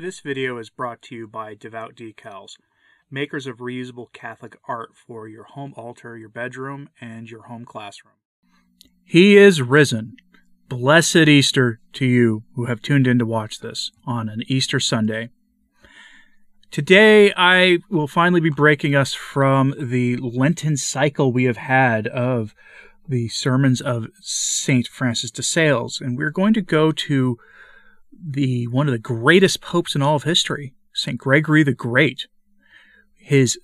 This video is brought to you by Devout Decals, makers of reusable Catholic art for your home altar, your bedroom, and your home classroom. He is risen. Blessed Easter to you who have tuned in to watch this on an Easter Sunday. Today, I will finally be breaking us from the Lenten cycle we have had of the sermons of Saint Francis de Sales, and we're going to go to the one of the greatest popes in all of history, Saint Gregory the Great. His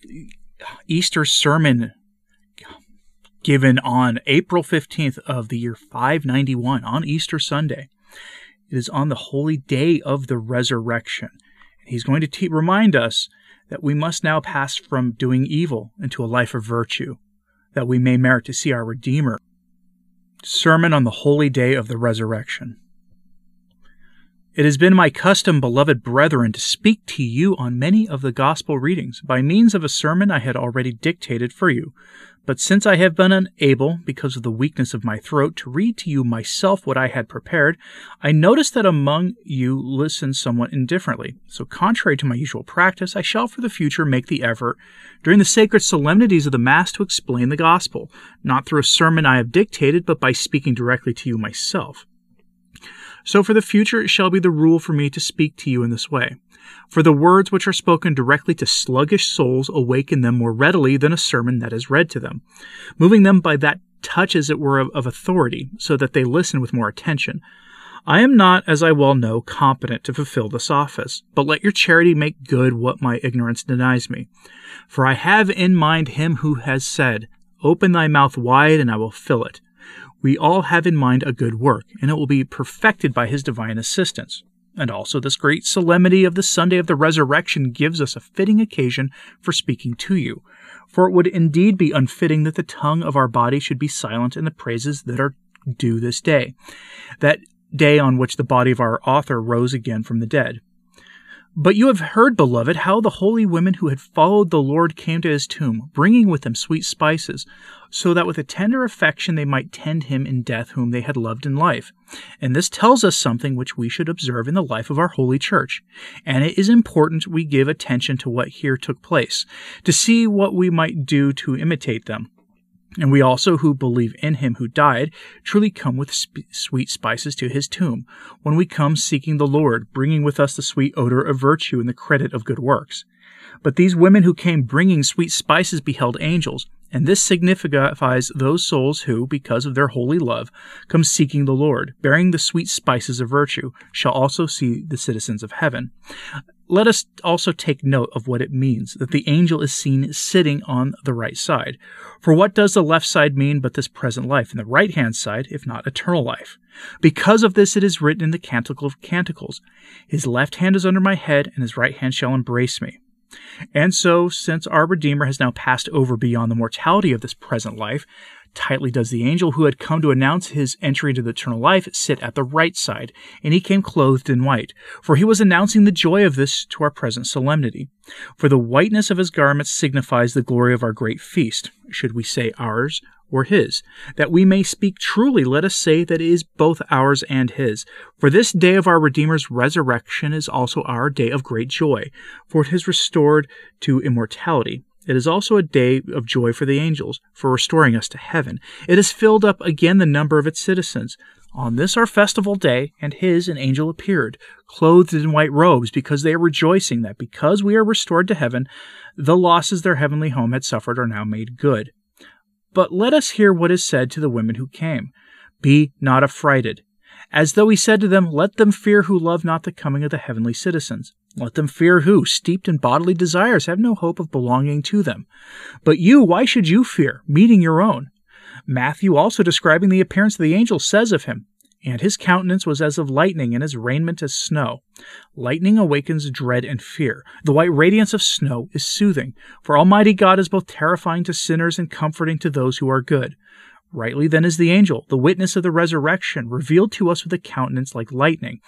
Easter sermon given on April 15th of the year 591 on Easter Sunday. It is on the holy day of the resurrection. He's going to te- remind us that we must now pass from doing evil into a life of virtue, that we may merit to see our Redeemer. Sermon on the holy day of the resurrection. It has been my custom, beloved brethren, to speak to you on many of the gospel readings by means of a sermon I had already dictated for you. But since I have been unable, because of the weakness of my throat, to read to you myself what I had prepared, I noticed that among you listen somewhat indifferently. So, contrary to my usual practice, I shall for the future make the effort, during the sacred solemnities of the Mass, to explain the gospel, not through a sermon I have dictated, but by speaking directly to you myself. So for the future it shall be the rule for me to speak to you in this way. For the words which are spoken directly to sluggish souls awaken them more readily than a sermon that is read to them, moving them by that touch as it were of, of authority, so that they listen with more attention. I am not, as I well know, competent to fulfill this office, but let your charity make good what my ignorance denies me. For I have in mind him who has said, Open thy mouth wide, and I will fill it we all have in mind a good work, and it will be perfected by his divine assistance. And also, this great solemnity of the Sunday of the Resurrection gives us a fitting occasion for speaking to you. For it would indeed be unfitting that the tongue of our body should be silent in the praises that are due this day, that day on which the body of our author rose again from the dead. But you have heard, beloved, how the holy women who had followed the Lord came to his tomb, bringing with them sweet spices, so that with a tender affection they might tend him in death whom they had loved in life. And this tells us something which we should observe in the life of our holy church. And it is important we give attention to what here took place, to see what we might do to imitate them. And we also, who believe in him who died, truly come with sp- sweet spices to his tomb, when we come seeking the Lord, bringing with us the sweet odor of virtue and the credit of good works. But these women who came bringing sweet spices beheld angels, and this signifies those souls who, because of their holy love, come seeking the Lord, bearing the sweet spices of virtue, shall also see the citizens of heaven. Let us also take note of what it means that the angel is seen sitting on the right side. For what does the left side mean but this present life, and the right hand side, if not eternal life? Because of this, it is written in the Canticle of Canticles His left hand is under my head, and his right hand shall embrace me. And so, since our Redeemer has now passed over beyond the mortality of this present life, tightly does the angel who had come to announce his entry into the eternal life sit at the right side, and he came clothed in white, for he was announcing the joy of this to our present solemnity. For the whiteness of his garments signifies the glory of our great feast, should we say ours or his. That we may speak truly, let us say that it is both ours and his. For this day of our Redeemer's resurrection is also our day of great joy, for it has restored to immortality it is also a day of joy for the angels, for restoring us to heaven. It has filled up again the number of its citizens. On this our festival day, and his an angel appeared, clothed in white robes, because they are rejoicing that because we are restored to heaven, the losses their heavenly home had suffered are now made good. But let us hear what is said to the women who came. Be not affrighted. As though he said to them, Let them fear who love not the coming of the heavenly citizens. Let them fear who, steeped in bodily desires, have no hope of belonging to them. But you, why should you fear, meeting your own? Matthew, also describing the appearance of the angel, says of him, And his countenance was as of lightning, and his raiment as snow. Lightning awakens dread and fear. The white radiance of snow is soothing, for Almighty God is both terrifying to sinners and comforting to those who are good. Rightly then is the angel, the witness of the resurrection, revealed to us with a countenance like lightning,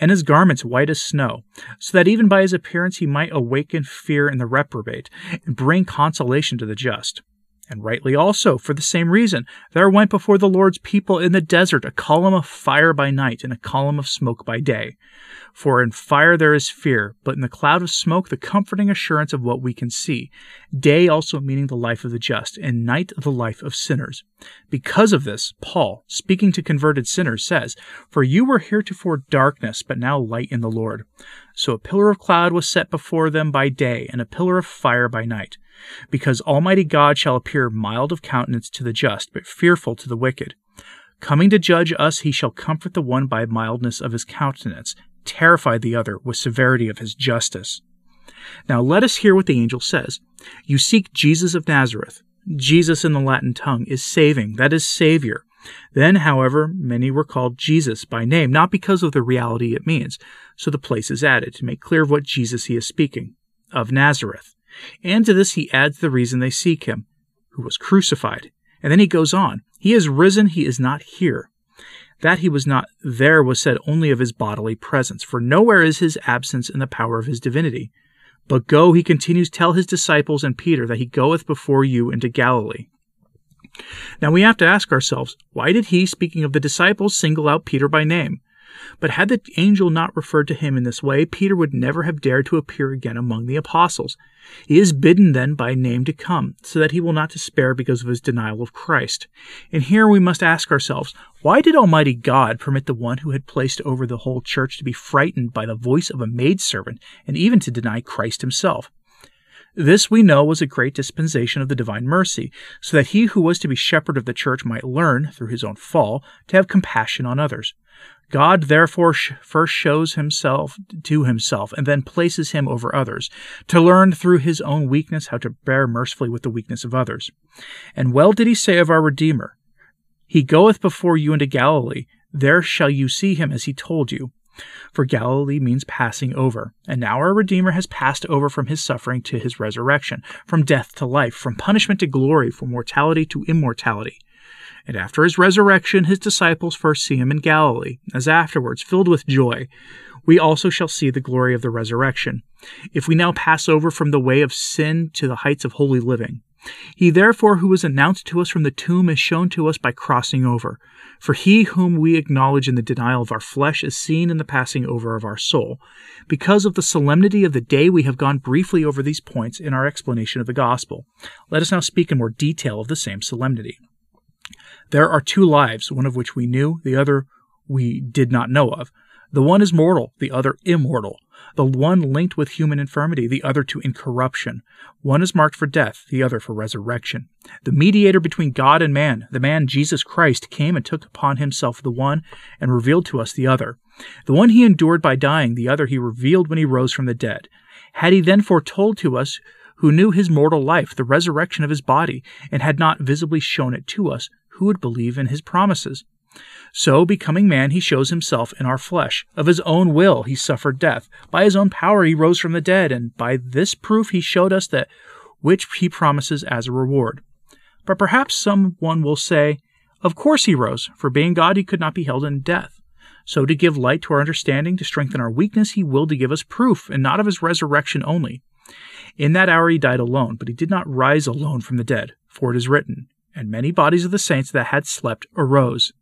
and his garments white as snow, so that even by his appearance he might awaken fear in the reprobate, and bring consolation to the just. And rightly also, for the same reason, there went before the Lord's people in the desert a column of fire by night and a column of smoke by day. For in fire there is fear, but in the cloud of smoke the comforting assurance of what we can see. Day also meaning the life of the just, and night the life of sinners. Because of this, Paul, speaking to converted sinners, says, For you were heretofore darkness, but now light in the Lord. So a pillar of cloud was set before them by day, and a pillar of fire by night because Almighty God shall appear mild of countenance to the just, but fearful to the wicked. Coming to judge us, he shall comfort the one by mildness of his countenance, terrify the other with severity of his justice. Now let us hear what the angel says. You seek Jesus of Nazareth. Jesus in the Latin tongue is saving, that is, Savior. Then, however, many were called Jesus by name, not because of the reality it means. So the place is added to make clear of what Jesus he is speaking of Nazareth. And to this he adds the reason they seek him, who was crucified. And then he goes on He is risen, he is not here. That he was not there was said only of his bodily presence, for nowhere is his absence in the power of his divinity. But go, he continues, tell his disciples and Peter that he goeth before you into Galilee. Now we have to ask ourselves, why did he, speaking of the disciples, single out Peter by name? But had the angel not referred to him in this way, Peter would never have dared to appear again among the apostles. He is bidden then by name to come, so that he will not despair because of his denial of Christ. And here we must ask ourselves, why did Almighty God permit the one who had placed over the whole church to be frightened by the voice of a maidservant, and even to deny Christ himself? This we know was a great dispensation of the divine mercy, so that he who was to be shepherd of the church might learn, through his own fall, to have compassion on others. God therefore first shows himself to himself and then places him over others, to learn through his own weakness how to bear mercifully with the weakness of others. And well did he say of our Redeemer, He goeth before you into Galilee, there shall you see him as he told you. For Galilee means passing over, and now our Redeemer has passed over from his suffering to his resurrection, from death to life, from punishment to glory, from mortality to immortality. And after his resurrection, his disciples first see him in Galilee, as afterwards, filled with joy, we also shall see the glory of the resurrection, if we now pass over from the way of sin to the heights of holy living. He therefore who was announced to us from the tomb is shown to us by crossing over. For he whom we acknowledge in the denial of our flesh is seen in the passing over of our soul. Because of the solemnity of the day, we have gone briefly over these points in our explanation of the gospel. Let us now speak in more detail of the same solemnity. There are two lives, one of which we knew, the other we did not know of. The one is mortal, the other immortal. The one linked with human infirmity, the other to incorruption. One is marked for death, the other for resurrection. The mediator between God and man, the man Jesus Christ, came and took upon himself the one and revealed to us the other. The one he endured by dying, the other he revealed when he rose from the dead. Had he then foretold to us, who knew his mortal life, the resurrection of his body, and had not visibly shown it to us, who would believe in his promises. So, becoming man, he shows himself in our flesh. Of his own will, he suffered death. By his own power, he rose from the dead, and by this proof, he showed us that which he promises as a reward. But perhaps some one will say, Of course he rose, for being God, he could not be held in death. So, to give light to our understanding, to strengthen our weakness, he willed to give us proof, and not of his resurrection only. In that hour he died alone, but he did not rise alone from the dead, for it is written, and many bodies of the saints that had slept arose.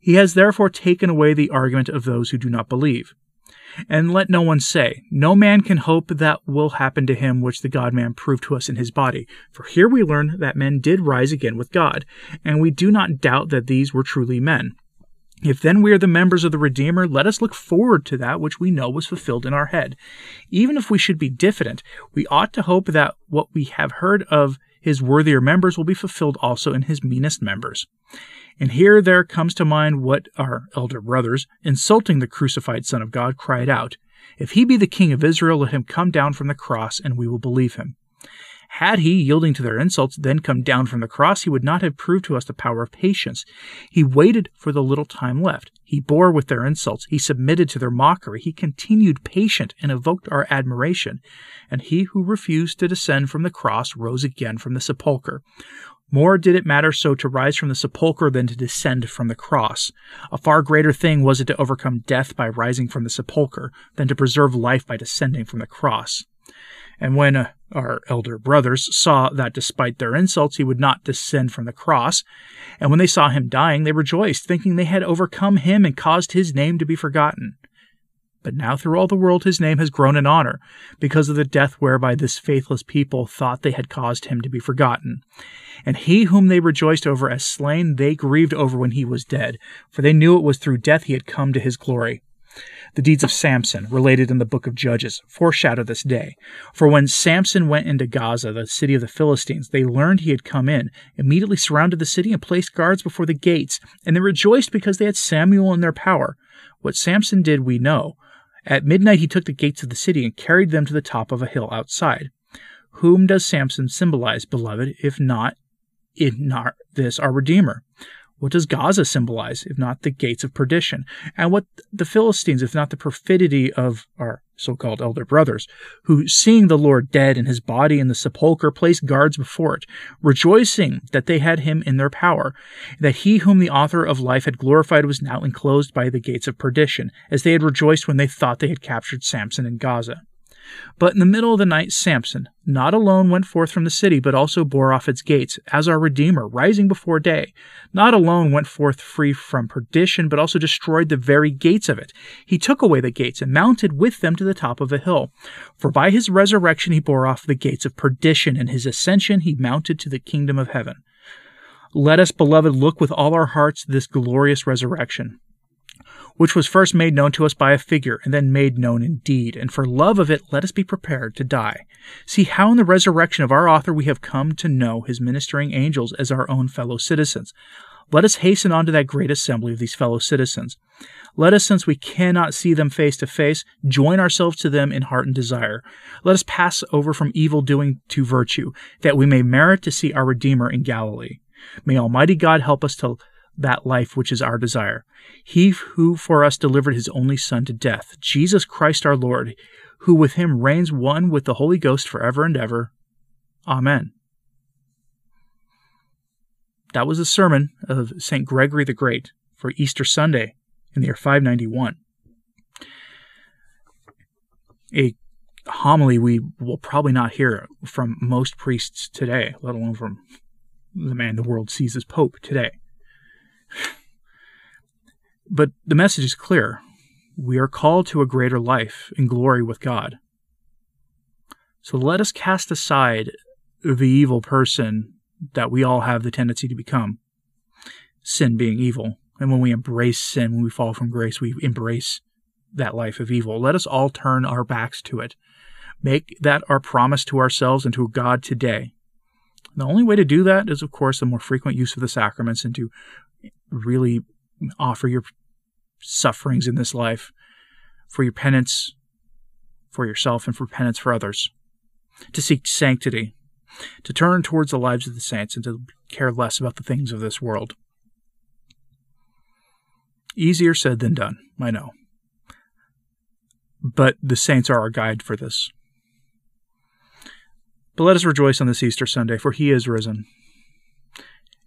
He has therefore taken away the argument of those who do not believe. And let no one say, No man can hope that will happen to him which the God man proved to us in his body. For here we learn that men did rise again with God, and we do not doubt that these were truly men. If then we are the members of the Redeemer, let us look forward to that which we know was fulfilled in our head. Even if we should be diffident, we ought to hope that what we have heard of his worthier members will be fulfilled also in his meanest members. And here there comes to mind what our elder brothers, insulting the crucified Son of God, cried out If he be the King of Israel, let him come down from the cross, and we will believe him. Had he, yielding to their insults, then come down from the cross, he would not have proved to us the power of patience. He waited for the little time left. He bore with their insults. He submitted to their mockery. He continued patient and evoked our admiration. And he who refused to descend from the cross rose again from the sepulchre. More did it matter so to rise from the sepulchre than to descend from the cross. A far greater thing was it to overcome death by rising from the sepulchre than to preserve life by descending from the cross. And when uh, our elder brothers, saw that despite their insults, he would not descend from the cross. And when they saw him dying, they rejoiced, thinking they had overcome him and caused his name to be forgotten. But now through all the world his name has grown in honor, because of the death whereby this faithless people thought they had caused him to be forgotten. And he whom they rejoiced over as slain, they grieved over when he was dead, for they knew it was through death he had come to his glory. The deeds of Samson, related in the book of Judges, foreshadow this day. For when Samson went into Gaza, the city of the Philistines, they learned he had come in, immediately surrounded the city and placed guards before the gates, and they rejoiced because they had Samuel in their power. What Samson did we know. At midnight he took the gates of the city and carried them to the top of a hill outside. Whom does Samson symbolize, beloved, if not in our, this our Redeemer? What does Gaza symbolize, if not the gates of perdition? And what the Philistines, if not the perfidy of our so called elder brothers, who, seeing the Lord dead and his body in the sepulchre, placed guards before it, rejoicing that they had him in their power, that he whom the author of life had glorified was now enclosed by the gates of perdition, as they had rejoiced when they thought they had captured Samson in Gaza. But in the middle of the night, Samson not alone went forth from the city, but also bore off its gates, as our Redeemer, rising before day. Not alone went forth free from perdition, but also destroyed the very gates of it. He took away the gates and mounted with them to the top of a hill. For by his resurrection he bore off the gates of perdition, and his ascension he mounted to the kingdom of heaven. Let us, beloved, look with all our hearts this glorious resurrection which was first made known to us by a figure, and then made known indeed. And for love of it, let us be prepared to die. See how in the resurrection of our author we have come to know his ministering angels as our own fellow citizens. Let us hasten on to that great assembly of these fellow citizens. Let us, since we cannot see them face to face, join ourselves to them in heart and desire. Let us pass over from evil doing to virtue, that we may merit to see our Redeemer in Galilee. May Almighty God help us to that life which is our desire. He who for us delivered his only Son to death, Jesus Christ our Lord, who with him reigns one with the Holy Ghost forever and ever. Amen. That was a sermon of St. Gregory the Great for Easter Sunday in the year 591. A homily we will probably not hear from most priests today, let alone from the man the world sees as Pope today. But the message is clear. We are called to a greater life in glory with God. So let us cast aside the evil person that we all have the tendency to become, sin being evil. And when we embrace sin, when we fall from grace, we embrace that life of evil. Let us all turn our backs to it. Make that our promise to ourselves and to God today. The only way to do that is, of course, the more frequent use of the sacraments and to really offer your sufferings in this life for your penance for yourself and for penance for others, to seek sanctity, to turn towards the lives of the saints and to care less about the things of this world. Easier said than done, I know. But the saints are our guide for this. But let us rejoice on this Easter Sunday, for he is risen.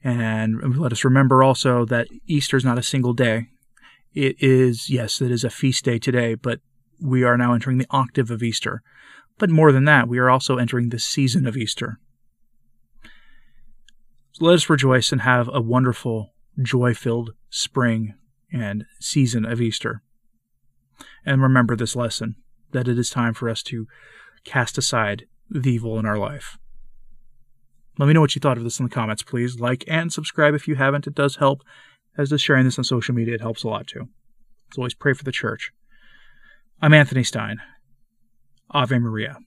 And let us remember also that Easter is not a single day. It is, yes, it is a feast day today, but we are now entering the octave of Easter. But more than that, we are also entering the season of Easter. So let us rejoice and have a wonderful, joy filled spring and season of Easter. And remember this lesson that it is time for us to cast aside the evil in our life. Let me know what you thought of this in the comments, please. Like and subscribe if you haven't. It does help. As does sharing this on social media, it helps a lot too. As always, pray for the church. I'm Anthony Stine. Ave Maria.